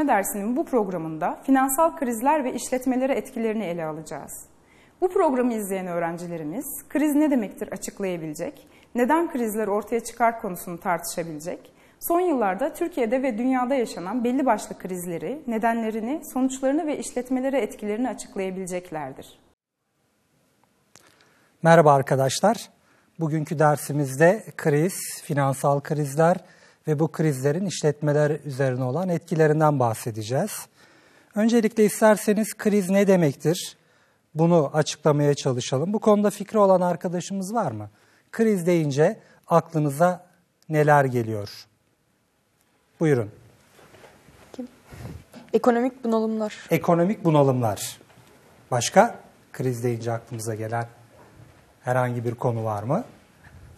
işletme dersinin bu programında finansal krizler ve işletmelere etkilerini ele alacağız. Bu programı izleyen öğrencilerimiz kriz ne demektir açıklayabilecek, neden krizler ortaya çıkar konusunu tartışabilecek, son yıllarda Türkiye'de ve dünyada yaşanan belli başlı krizleri, nedenlerini, sonuçlarını ve işletmelere etkilerini açıklayabileceklerdir. Merhaba arkadaşlar. Bugünkü dersimizde kriz, finansal krizler ve bu krizlerin işletmeler üzerine olan etkilerinden bahsedeceğiz. Öncelikle isterseniz kriz ne demektir? Bunu açıklamaya çalışalım. Bu konuda fikri olan arkadaşımız var mı? Kriz deyince aklınıza neler geliyor? Buyurun. Ekonomik bunalımlar. Ekonomik bunalımlar. Başka? Kriz deyince aklımıza gelen herhangi bir konu var mı?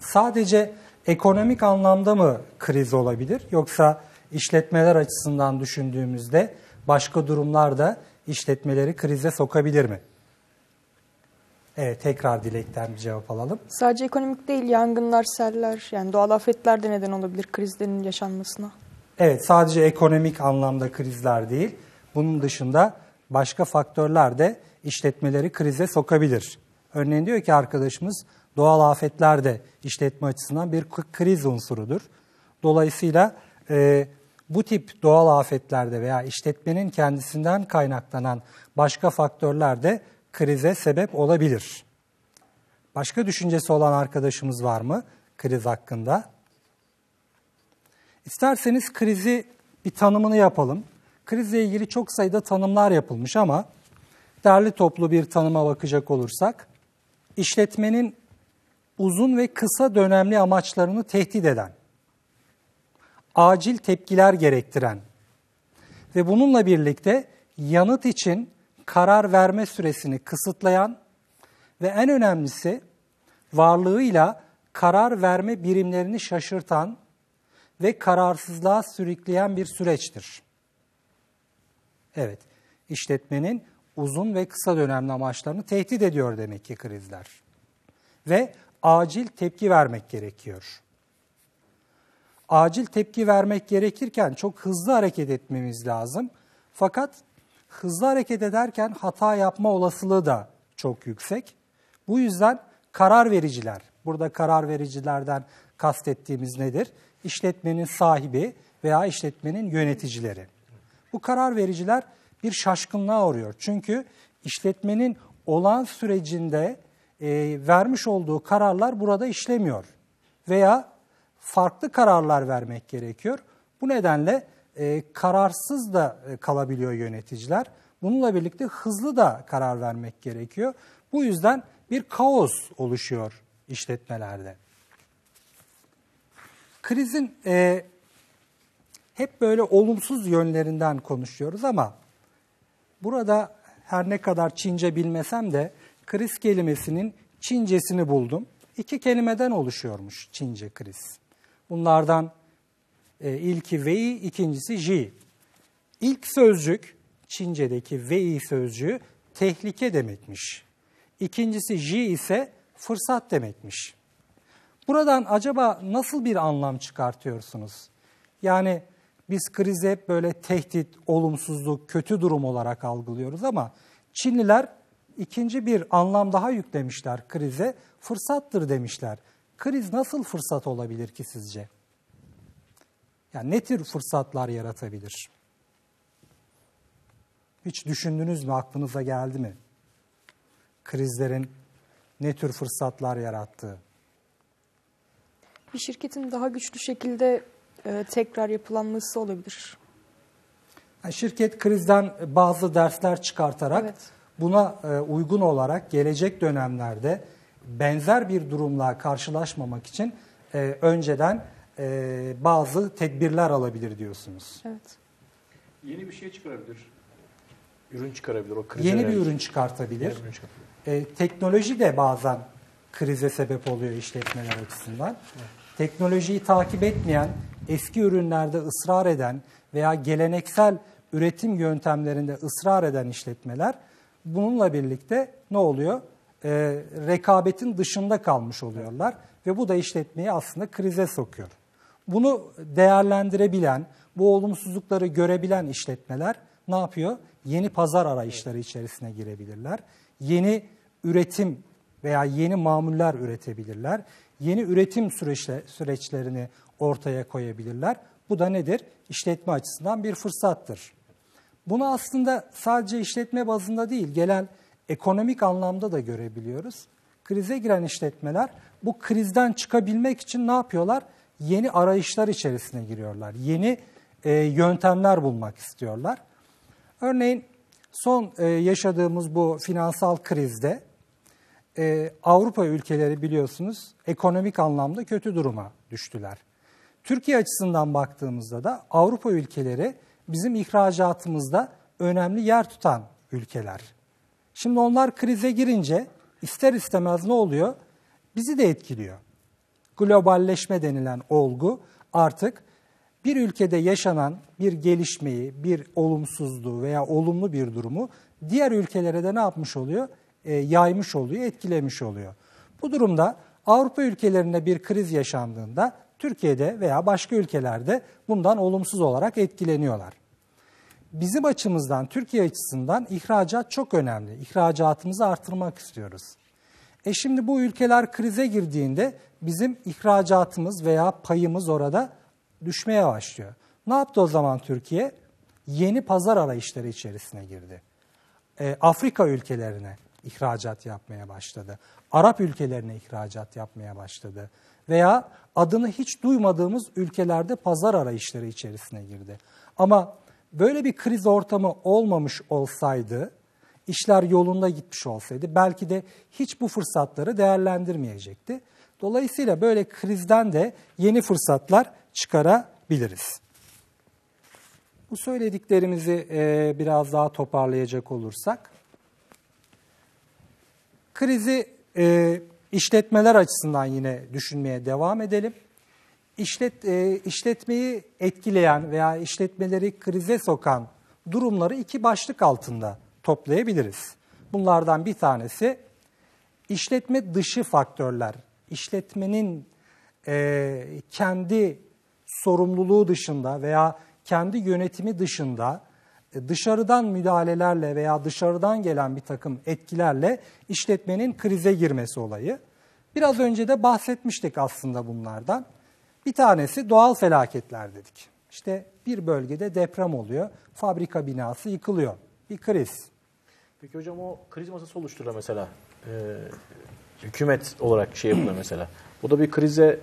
Sadece ekonomik anlamda mı kriz olabilir yoksa işletmeler açısından düşündüğümüzde başka durumlar da işletmeleri krize sokabilir mi? Evet tekrar dilekten bir cevap alalım. Sadece ekonomik değil yangınlar, seller yani doğal afetler de neden olabilir krizlerin yaşanmasına. Evet sadece ekonomik anlamda krizler değil bunun dışında başka faktörler de işletmeleri krize sokabilir. Örneğin diyor ki arkadaşımız doğal afetler de işletme açısından bir kriz unsurudur. Dolayısıyla e, bu tip doğal afetlerde veya işletmenin kendisinden kaynaklanan başka faktörler de krize sebep olabilir. Başka düşüncesi olan arkadaşımız var mı kriz hakkında? İsterseniz krizi bir tanımını yapalım. Krizle ilgili çok sayıda tanımlar yapılmış ama derli toplu bir tanıma bakacak olursak, işletmenin uzun ve kısa dönemli amaçlarını tehdit eden, acil tepkiler gerektiren ve bununla birlikte yanıt için karar verme süresini kısıtlayan ve en önemlisi varlığıyla karar verme birimlerini şaşırtan ve kararsızlığa sürükleyen bir süreçtir. Evet, işletmenin uzun ve kısa dönemli amaçlarını tehdit ediyor demek ki krizler. Ve acil tepki vermek gerekiyor. Acil tepki vermek gerekirken çok hızlı hareket etmemiz lazım. Fakat hızlı hareket ederken hata yapma olasılığı da çok yüksek. Bu yüzden karar vericiler, burada karar vericilerden kastettiğimiz nedir? İşletmenin sahibi veya işletmenin yöneticileri. Bu karar vericiler bir şaşkınlığa uğruyor. Çünkü işletmenin olan sürecinde e, vermiş olduğu kararlar burada işlemiyor. Veya farklı kararlar vermek gerekiyor. Bu nedenle e, kararsız da e, kalabiliyor yöneticiler. Bununla birlikte hızlı da karar vermek gerekiyor. Bu yüzden bir kaos oluşuyor işletmelerde. Krizin e, hep böyle olumsuz yönlerinden konuşuyoruz ama burada her ne kadar Çince bilmesem de kriz kelimesinin Çincesini buldum. İki kelimeden oluşuyormuş Çince kriz. Bunlardan e, ilki vei, ikincisi ji. İlk sözcük Çince'deki vei sözcüğü tehlike demekmiş. İkincisi ji ise fırsat demekmiş. Buradan acaba nasıl bir anlam çıkartıyorsunuz? Yani biz krizi hep böyle tehdit, olumsuzluk, kötü durum olarak algılıyoruz ama Çinliler ikinci bir anlam daha yüklemişler krize. Fırsattır demişler. Kriz nasıl fırsat olabilir ki sizce? Yani ne tür fırsatlar yaratabilir? Hiç düşündünüz mü, aklınıza geldi mi? Krizlerin ne tür fırsatlar yarattığı? Bir şirketin daha güçlü şekilde e, tekrar yapılanması olabilir. Yani şirket krizden bazı dersler çıkartarak evet. Buna e, uygun olarak gelecek dönemlerde benzer bir durumla karşılaşmamak için e, önceden e, bazı tedbirler alabilir diyorsunuz. Evet. Yeni bir şey çıkarabilir. Ürün çıkarabilir. O krize Yeni bir ürün çıkartabilir. Yeni ürün çıkartabilir. E, teknoloji de bazen krize sebep oluyor işletmeler açısından. Evet. Teknolojiyi takip etmeyen, eski ürünlerde ısrar eden veya geleneksel üretim yöntemlerinde ısrar eden işletmeler bununla birlikte ne oluyor? E, rekabetin dışında kalmış oluyorlar ve bu da işletmeyi aslında krize sokuyor. Bunu değerlendirebilen, bu olumsuzlukları görebilen işletmeler ne yapıyor? Yeni pazar arayışları içerisine girebilirler. Yeni üretim veya yeni mamuller üretebilirler. Yeni üretim süreçle, süreçlerini ortaya koyabilirler. Bu da nedir? İşletme açısından bir fırsattır. Bunu aslında sadece işletme bazında değil, gelen ekonomik anlamda da görebiliyoruz. Krize giren işletmeler bu krizden çıkabilmek için ne yapıyorlar? Yeni arayışlar içerisine giriyorlar. Yeni e, yöntemler bulmak istiyorlar. Örneğin son e, yaşadığımız bu finansal krizde e, Avrupa ülkeleri biliyorsunuz ekonomik anlamda kötü duruma düştüler. Türkiye açısından baktığımızda da Avrupa ülkeleri bizim ihracatımızda önemli yer tutan ülkeler. Şimdi onlar krize girince ister istemez ne oluyor? Bizi de etkiliyor. Globalleşme denilen olgu artık bir ülkede yaşanan bir gelişmeyi, bir olumsuzluğu veya olumlu bir durumu diğer ülkelere de ne yapmış oluyor? E, yaymış oluyor, etkilemiş oluyor. Bu durumda Avrupa ülkelerinde bir kriz yaşandığında Türkiye'de veya başka ülkelerde bundan olumsuz olarak etkileniyorlar. Bizim açımızdan, Türkiye açısından ihracat çok önemli. İhracatımızı artırmak istiyoruz. E şimdi bu ülkeler krize girdiğinde bizim ihracatımız veya payımız orada düşmeye başlıyor. Ne yaptı o zaman Türkiye? Yeni pazar arayışları içerisine girdi. E, Afrika ülkelerine ihracat yapmaya başladı. Arap ülkelerine ihracat yapmaya başladı. Veya adını hiç duymadığımız ülkelerde pazar arayışları içerisine girdi. Ama böyle bir kriz ortamı olmamış olsaydı, işler yolunda gitmiş olsaydı belki de hiç bu fırsatları değerlendirmeyecekti. Dolayısıyla böyle krizden de yeni fırsatlar çıkarabiliriz. Bu söylediklerimizi e, biraz daha toparlayacak olursak, krizi e, işletmeler açısından yine düşünmeye devam edelim. İşlet, e, işletmeyi etkileyen veya işletmeleri krize sokan durumları iki başlık altında toplayabiliriz. Bunlardan bir tanesi işletme dışı faktörler. İşletmenin e, kendi sorumluluğu dışında veya kendi yönetimi dışında dışarıdan müdahalelerle veya dışarıdan gelen bir takım etkilerle işletmenin krize girmesi olayı. Biraz önce de bahsetmiştik aslında bunlardan. Bir tanesi doğal felaketler dedik. İşte bir bölgede deprem oluyor, fabrika binası yıkılıyor. Bir kriz. Peki hocam o kriz masası oluşturuyor mesela. Ee, hükümet olarak şey yapılıyor mesela. Bu da bir krize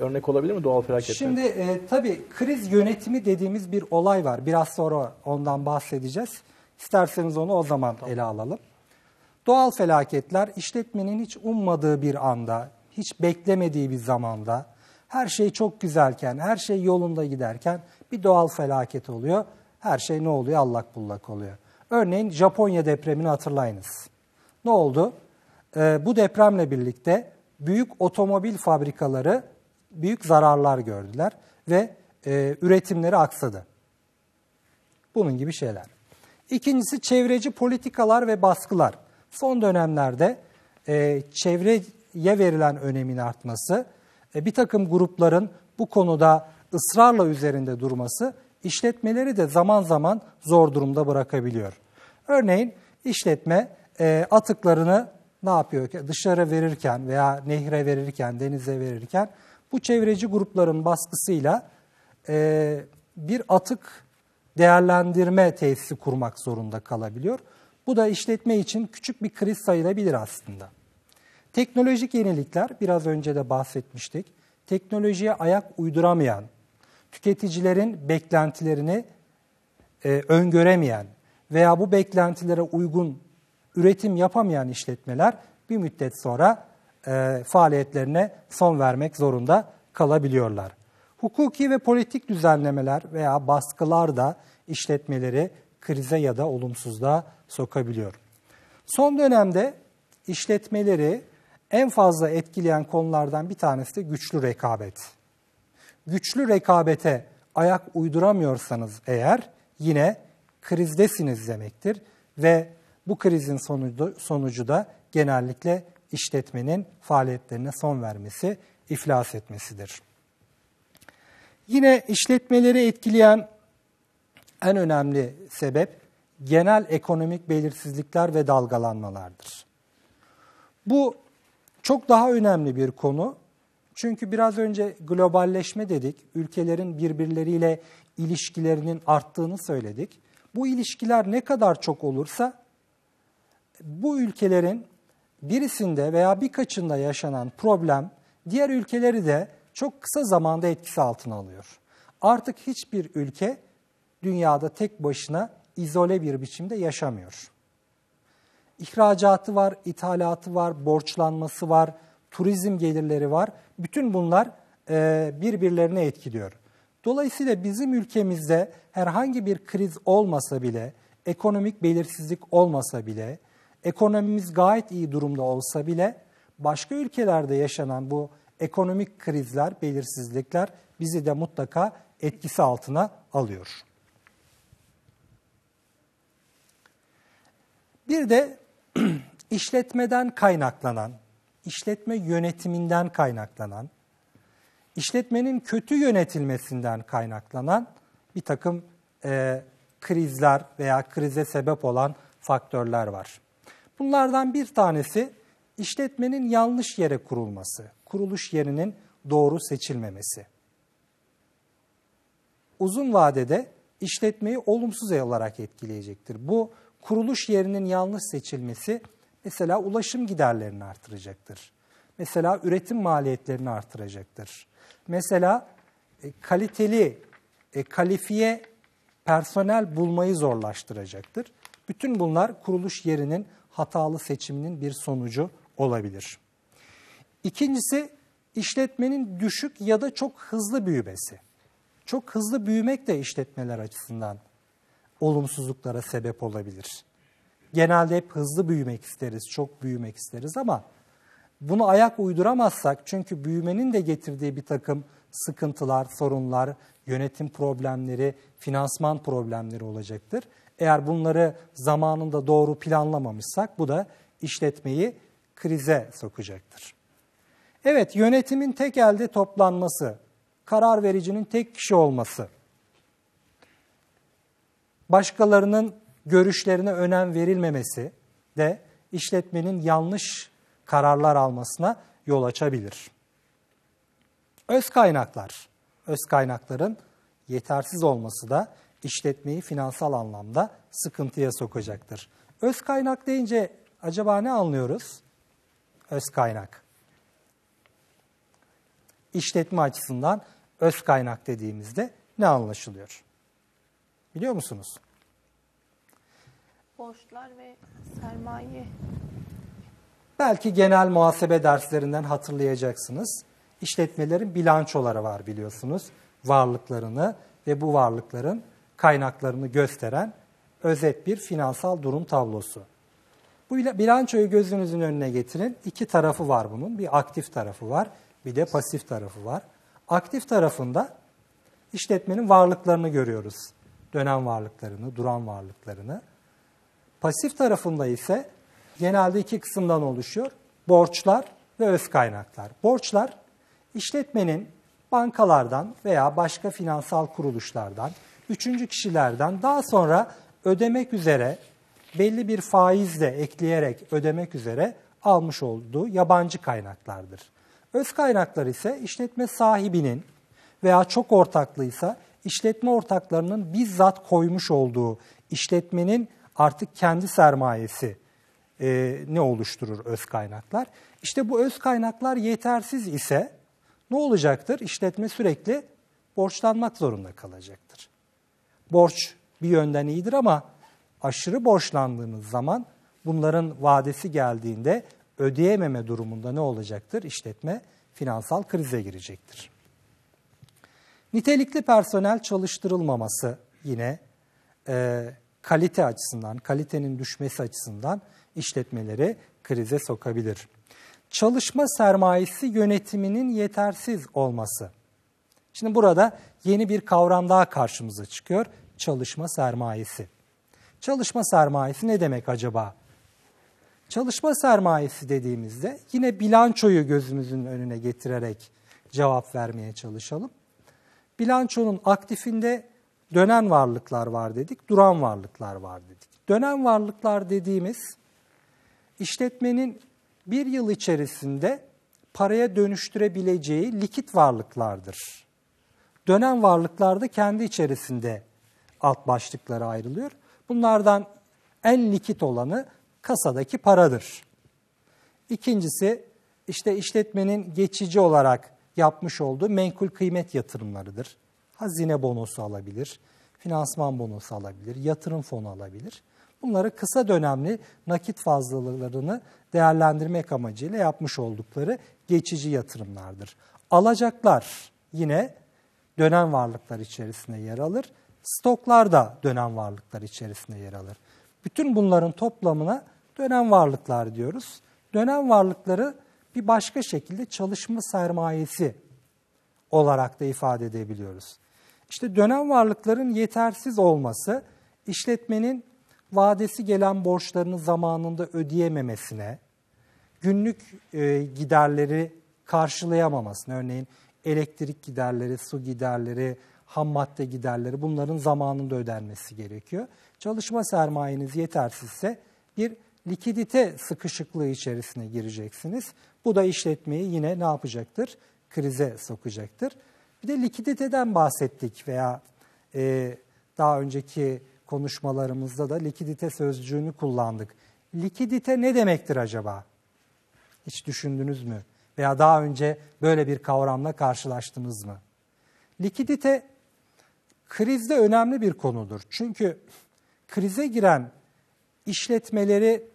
örnek olabilir mi doğal felaketler? Şimdi e, tabii kriz yönetimi dediğimiz bir olay var. Biraz sonra ondan bahsedeceğiz. İsterseniz onu o zaman tamam. ele alalım. Doğal felaketler işletmenin hiç ummadığı bir anda, hiç beklemediği bir zamanda, her şey çok güzelken, her şey yolunda giderken bir doğal felaket oluyor. Her şey ne oluyor? Allak bullak oluyor. Örneğin Japonya depremini hatırlayınız. Ne oldu? Ee, bu depremle birlikte büyük otomobil fabrikaları büyük zararlar gördüler ve e, üretimleri aksadı. Bunun gibi şeyler. İkincisi çevreci politikalar ve baskılar. Son dönemlerde e, çevreye verilen önemin artması, e, bir takım grupların bu konuda ısrarla üzerinde durması işletmeleri de zaman zaman zor durumda bırakabiliyor. Örneğin işletme e, atıklarını ne yapıyor? Dışarı verirken veya nehre verirken, denize verirken bu çevreci grupların baskısıyla e, bir atık değerlendirme tesisi kurmak zorunda kalabiliyor. Bu da işletme için küçük bir kriz sayılabilir aslında. Teknolojik yenilikler, biraz önce de bahsetmiştik. Teknolojiye ayak uyduramayan, tüketicilerin beklentilerini e, öngöremeyen veya bu beklentilere uygun üretim yapamayan işletmeler bir müddet sonra e, faaliyetlerine son vermek zorunda kalabiliyorlar. Hukuki ve politik düzenlemeler veya baskılar da işletmeleri krize ya da olumsuzluğa sokabiliyor. Son dönemde işletmeleri en fazla etkileyen konulardan bir tanesi de güçlü rekabet. Güçlü rekabete ayak uyduramıyorsanız eğer yine krizdesiniz demektir ve bu krizin sonucu, sonucu da genellikle işletmenin faaliyetlerine son vermesi, iflas etmesidir. Yine işletmeleri etkileyen en önemli sebep genel ekonomik belirsizlikler ve dalgalanmalardır. Bu çok daha önemli bir konu. Çünkü biraz önce globalleşme dedik, ülkelerin birbirleriyle ilişkilerinin arttığını söyledik. Bu ilişkiler ne kadar çok olursa bu ülkelerin birisinde veya birkaçında yaşanan problem diğer ülkeleri de çok kısa zamanda etkisi altına alıyor. Artık hiçbir ülke dünyada tek başına izole bir biçimde yaşamıyor. İhracatı var, ithalatı var, borçlanması var, turizm gelirleri var. Bütün bunlar e, birbirlerine etkiliyor. Dolayısıyla bizim ülkemizde herhangi bir kriz olmasa bile, ekonomik belirsizlik olmasa bile, ekonomimiz gayet iyi durumda olsa bile başka ülkelerde yaşanan bu ekonomik krizler, belirsizlikler bizi de mutlaka etkisi altına alıyor. Bir de işletmeden kaynaklanan, işletme yönetiminden kaynaklanan, işletmenin kötü yönetilmesinden kaynaklanan bir takım e, krizler veya krize sebep olan faktörler var. Bunlardan bir tanesi işletmenin yanlış yere kurulması, kuruluş yerinin doğru seçilmemesi. Uzun vadede işletmeyi olumsuz olarak etkileyecektir. Bu kuruluş yerinin yanlış seçilmesi mesela ulaşım giderlerini artıracaktır. Mesela üretim maliyetlerini artıracaktır. Mesela e, kaliteli, e, kalifiye personel bulmayı zorlaştıracaktır. Bütün bunlar kuruluş yerinin hatalı seçiminin bir sonucu olabilir. İkincisi işletmenin düşük ya da çok hızlı büyümesi. Çok hızlı büyümek de işletmeler açısından olumsuzluklara sebep olabilir. Genelde hep hızlı büyümek isteriz, çok büyümek isteriz ama bunu ayak uyduramazsak çünkü büyümenin de getirdiği bir takım sıkıntılar, sorunlar, yönetim problemleri, finansman problemleri olacaktır. Eğer bunları zamanında doğru planlamamışsak bu da işletmeyi krize sokacaktır. Evet, yönetimin tek elde toplanması, karar vericinin tek kişi olması, başkalarının görüşlerine önem verilmemesi de işletmenin yanlış kararlar almasına yol açabilir. Öz kaynaklar, öz kaynakların yetersiz olması da işletmeyi finansal anlamda sıkıntıya sokacaktır. Öz kaynak deyince acaba ne anlıyoruz? Öz kaynak. İşletme açısından öz kaynak dediğimizde ne anlaşılıyor? Biliyor musunuz? Borçlar ve sermaye. Belki genel muhasebe derslerinden hatırlayacaksınız. İşletmelerin bilançoları var biliyorsunuz. Varlıklarını ve bu varlıkların kaynaklarını gösteren özet bir finansal durum tablosu. Bu bilançoyu gözünüzün önüne getirin. İki tarafı var bunun. Bir aktif tarafı var, bir de pasif tarafı var. Aktif tarafında işletmenin varlıklarını görüyoruz. Dönem varlıklarını, duran varlıklarını. Pasif tarafında ise genelde iki kısımdan oluşuyor. Borçlar ve öz kaynaklar. Borçlar işletmenin bankalardan veya başka finansal kuruluşlardan, üçüncü kişilerden daha sonra ödemek üzere belli bir faizle ekleyerek ödemek üzere almış olduğu yabancı kaynaklardır. Öz kaynaklar ise işletme sahibinin veya çok ortaklıysa işletme ortaklarının bizzat koymuş olduğu işletmenin artık kendi sermayesi e, ne oluşturur öz kaynaklar? İşte bu öz kaynaklar yetersiz ise ne olacaktır? İşletme sürekli borçlanmak zorunda kalacaktır. Borç bir yönden iyidir ama aşırı borçlandığınız zaman bunların vadesi geldiğinde ödeyememe durumunda ne olacaktır? İşletme finansal krize girecektir. Nitelikli personel çalıştırılmaması yine e, kalite açısından, kalitenin düşmesi açısından işletmeleri krize sokabilir. Çalışma sermayesi yönetiminin yetersiz olması. Şimdi burada yeni bir kavram daha karşımıza çıkıyor. Çalışma sermayesi. Çalışma sermayesi ne demek acaba? Çalışma sermayesi dediğimizde yine bilançoyu gözümüzün önüne getirerek cevap vermeye çalışalım. Bilançonun aktifinde dönen varlıklar var dedik, duran varlıklar var dedik. Dönen varlıklar dediğimiz işletmenin bir yıl içerisinde paraya dönüştürebileceği likit varlıklardır. Dönen varlıklar da kendi içerisinde alt başlıklara ayrılıyor. Bunlardan en likit olanı kasadaki paradır. İkincisi işte işletmenin geçici olarak yapmış olduğu menkul kıymet yatırımlarıdır. Hazine bonosu alabilir, finansman bonosu alabilir, yatırım fonu alabilir. Bunları kısa dönemli nakit fazlalarını değerlendirmek amacıyla yapmış oldukları geçici yatırımlardır. Alacaklar yine dönen varlıklar içerisinde yer alır. Stoklar da dönen varlıklar içerisinde yer alır. Bütün bunların toplamına dönen varlıklar diyoruz. Dönen varlıkları bir başka şekilde çalışma sermayesi olarak da ifade edebiliyoruz. İşte dönem varlıkların yetersiz olması işletmenin vadesi gelen borçlarını zamanında ödeyememesine, günlük e, giderleri karşılayamamasına, örneğin elektrik giderleri, su giderleri, ham madde giderleri bunların zamanında ödenmesi gerekiyor. Çalışma sermayeniz yetersizse bir likidite sıkışıklığı içerisine gireceksiniz. Bu da işletmeyi yine ne yapacaktır? Krize sokacaktır. Bir de likiditeden bahsettik veya e, daha önceki konuşmalarımızda da likidite sözcüğünü kullandık. Likidite ne demektir acaba? Hiç düşündünüz mü? Veya daha önce böyle bir kavramla karşılaştınız mı? Likidite krizde önemli bir konudur. Çünkü krize giren işletmeleri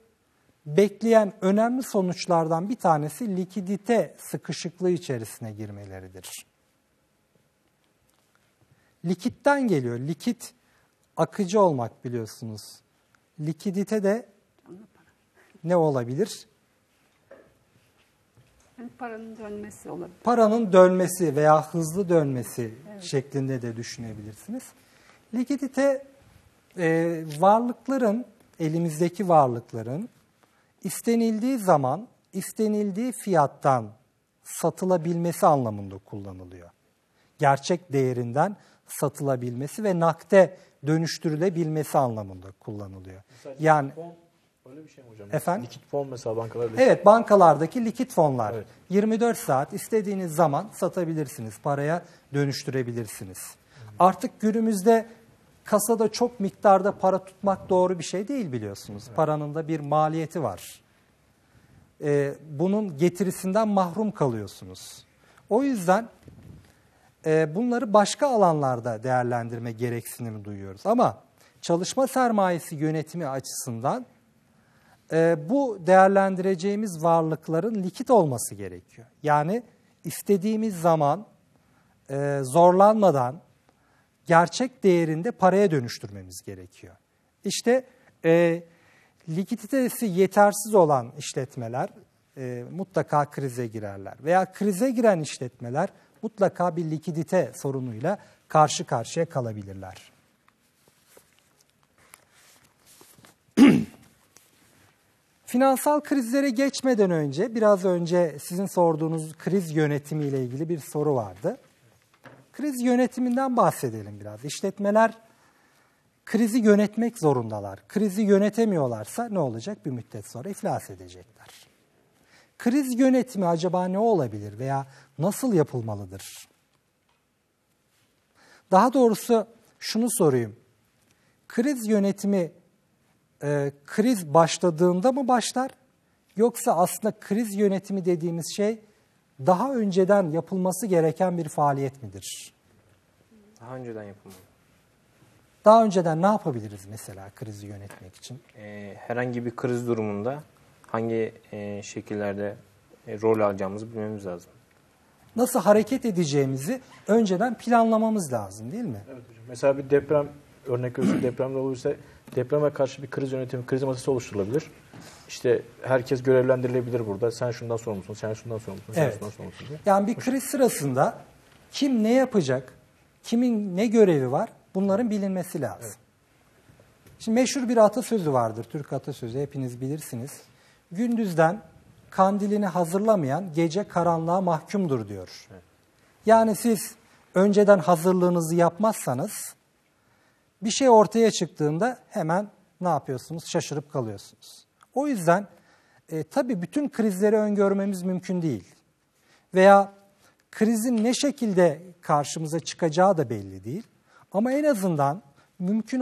bekleyen önemli sonuçlardan bir tanesi likidite sıkışıklığı içerisine girmeleridir. Likitten geliyor. Likit akıcı olmak biliyorsunuz. Likidite de ne olabilir? Yani paranın dönmesi olabilir. Paranın dönmesi veya hızlı dönmesi evet. şeklinde de düşünebilirsiniz. Likidite e, varlıkların, elimizdeki varlıkların istenildiği zaman, istenildiği fiyattan satılabilmesi anlamında kullanılıyor. Gerçek değerinden satılabilmesi ve nakde dönüştürülebilmesi anlamında kullanılıyor. Mesela yani fon, öyle bir şey mi hocam? Efendim? Likit fon mesela bankalarda. Evet, bankalardaki likit fonlar. Evet. 24 saat istediğiniz zaman satabilirsiniz, paraya dönüştürebilirsiniz. Artık günümüzde kasada çok miktarda para tutmak doğru bir şey değil biliyorsunuz. Evet. Paranın da bir maliyeti var. Ee, bunun getirisinden mahrum kalıyorsunuz. O yüzden e, bunları başka alanlarda değerlendirme gereksinimi duyuyoruz. Ama çalışma sermayesi yönetimi açısından e, bu değerlendireceğimiz varlıkların likit olması gerekiyor. Yani istediğimiz zaman e, zorlanmadan gerçek değerinde paraya dönüştürmemiz gerekiyor. İşte e, likiditesi yetersiz olan işletmeler e, mutlaka krize girerler. Veya krize giren işletmeler mutlaka bir likidite sorunuyla karşı karşıya kalabilirler. Finansal krizlere geçmeden önce biraz önce sizin sorduğunuz kriz yönetimi ile ilgili bir soru vardı. Kriz yönetiminden bahsedelim biraz. İşletmeler krizi yönetmek zorundalar. Krizi yönetemiyorlarsa ne olacak? Bir müddet sonra iflas edecekler. Kriz yönetimi acaba ne olabilir veya nasıl yapılmalıdır? Daha doğrusu şunu sorayım. Kriz yönetimi e, kriz başladığında mı başlar? Yoksa aslında kriz yönetimi dediğimiz şey daha önceden yapılması gereken bir faaliyet midir? Daha önceden yapılmalı. Daha önceden ne yapabiliriz mesela krizi yönetmek için? Ee, herhangi bir kriz durumunda hangi e, şekillerde e, rol alacağımızı bilmemiz lazım. Nasıl hareket edeceğimizi önceden planlamamız lazım değil mi? Evet hocam. Mesela bir deprem örnek veriyorsun depremde olursa depreme karşı bir kriz yönetimi, kriz masası oluşturulabilir. İşte herkes görevlendirilebilir burada. Sen şundan sorumlusun, sen şundan sorumlusun, sen Evet. şundan sorumlusun diye. Yani bir kriz sırasında kim ne yapacak, kimin ne görevi var bunların bilinmesi lazım. Şimdi meşhur bir atasözü vardır, Türk atasözü hepiniz bilirsiniz. Gündüzden kandilini hazırlamayan gece karanlığa mahkumdur diyor. Yani siz önceden hazırlığınızı yapmazsanız bir şey ortaya çıktığında hemen ne yapıyorsunuz? Şaşırıp kalıyorsunuz. O yüzden e, tabii bütün krizleri öngörmemiz mümkün değil. Veya krizin ne şekilde karşımıza çıkacağı da belli değil. Ama en azından mümkün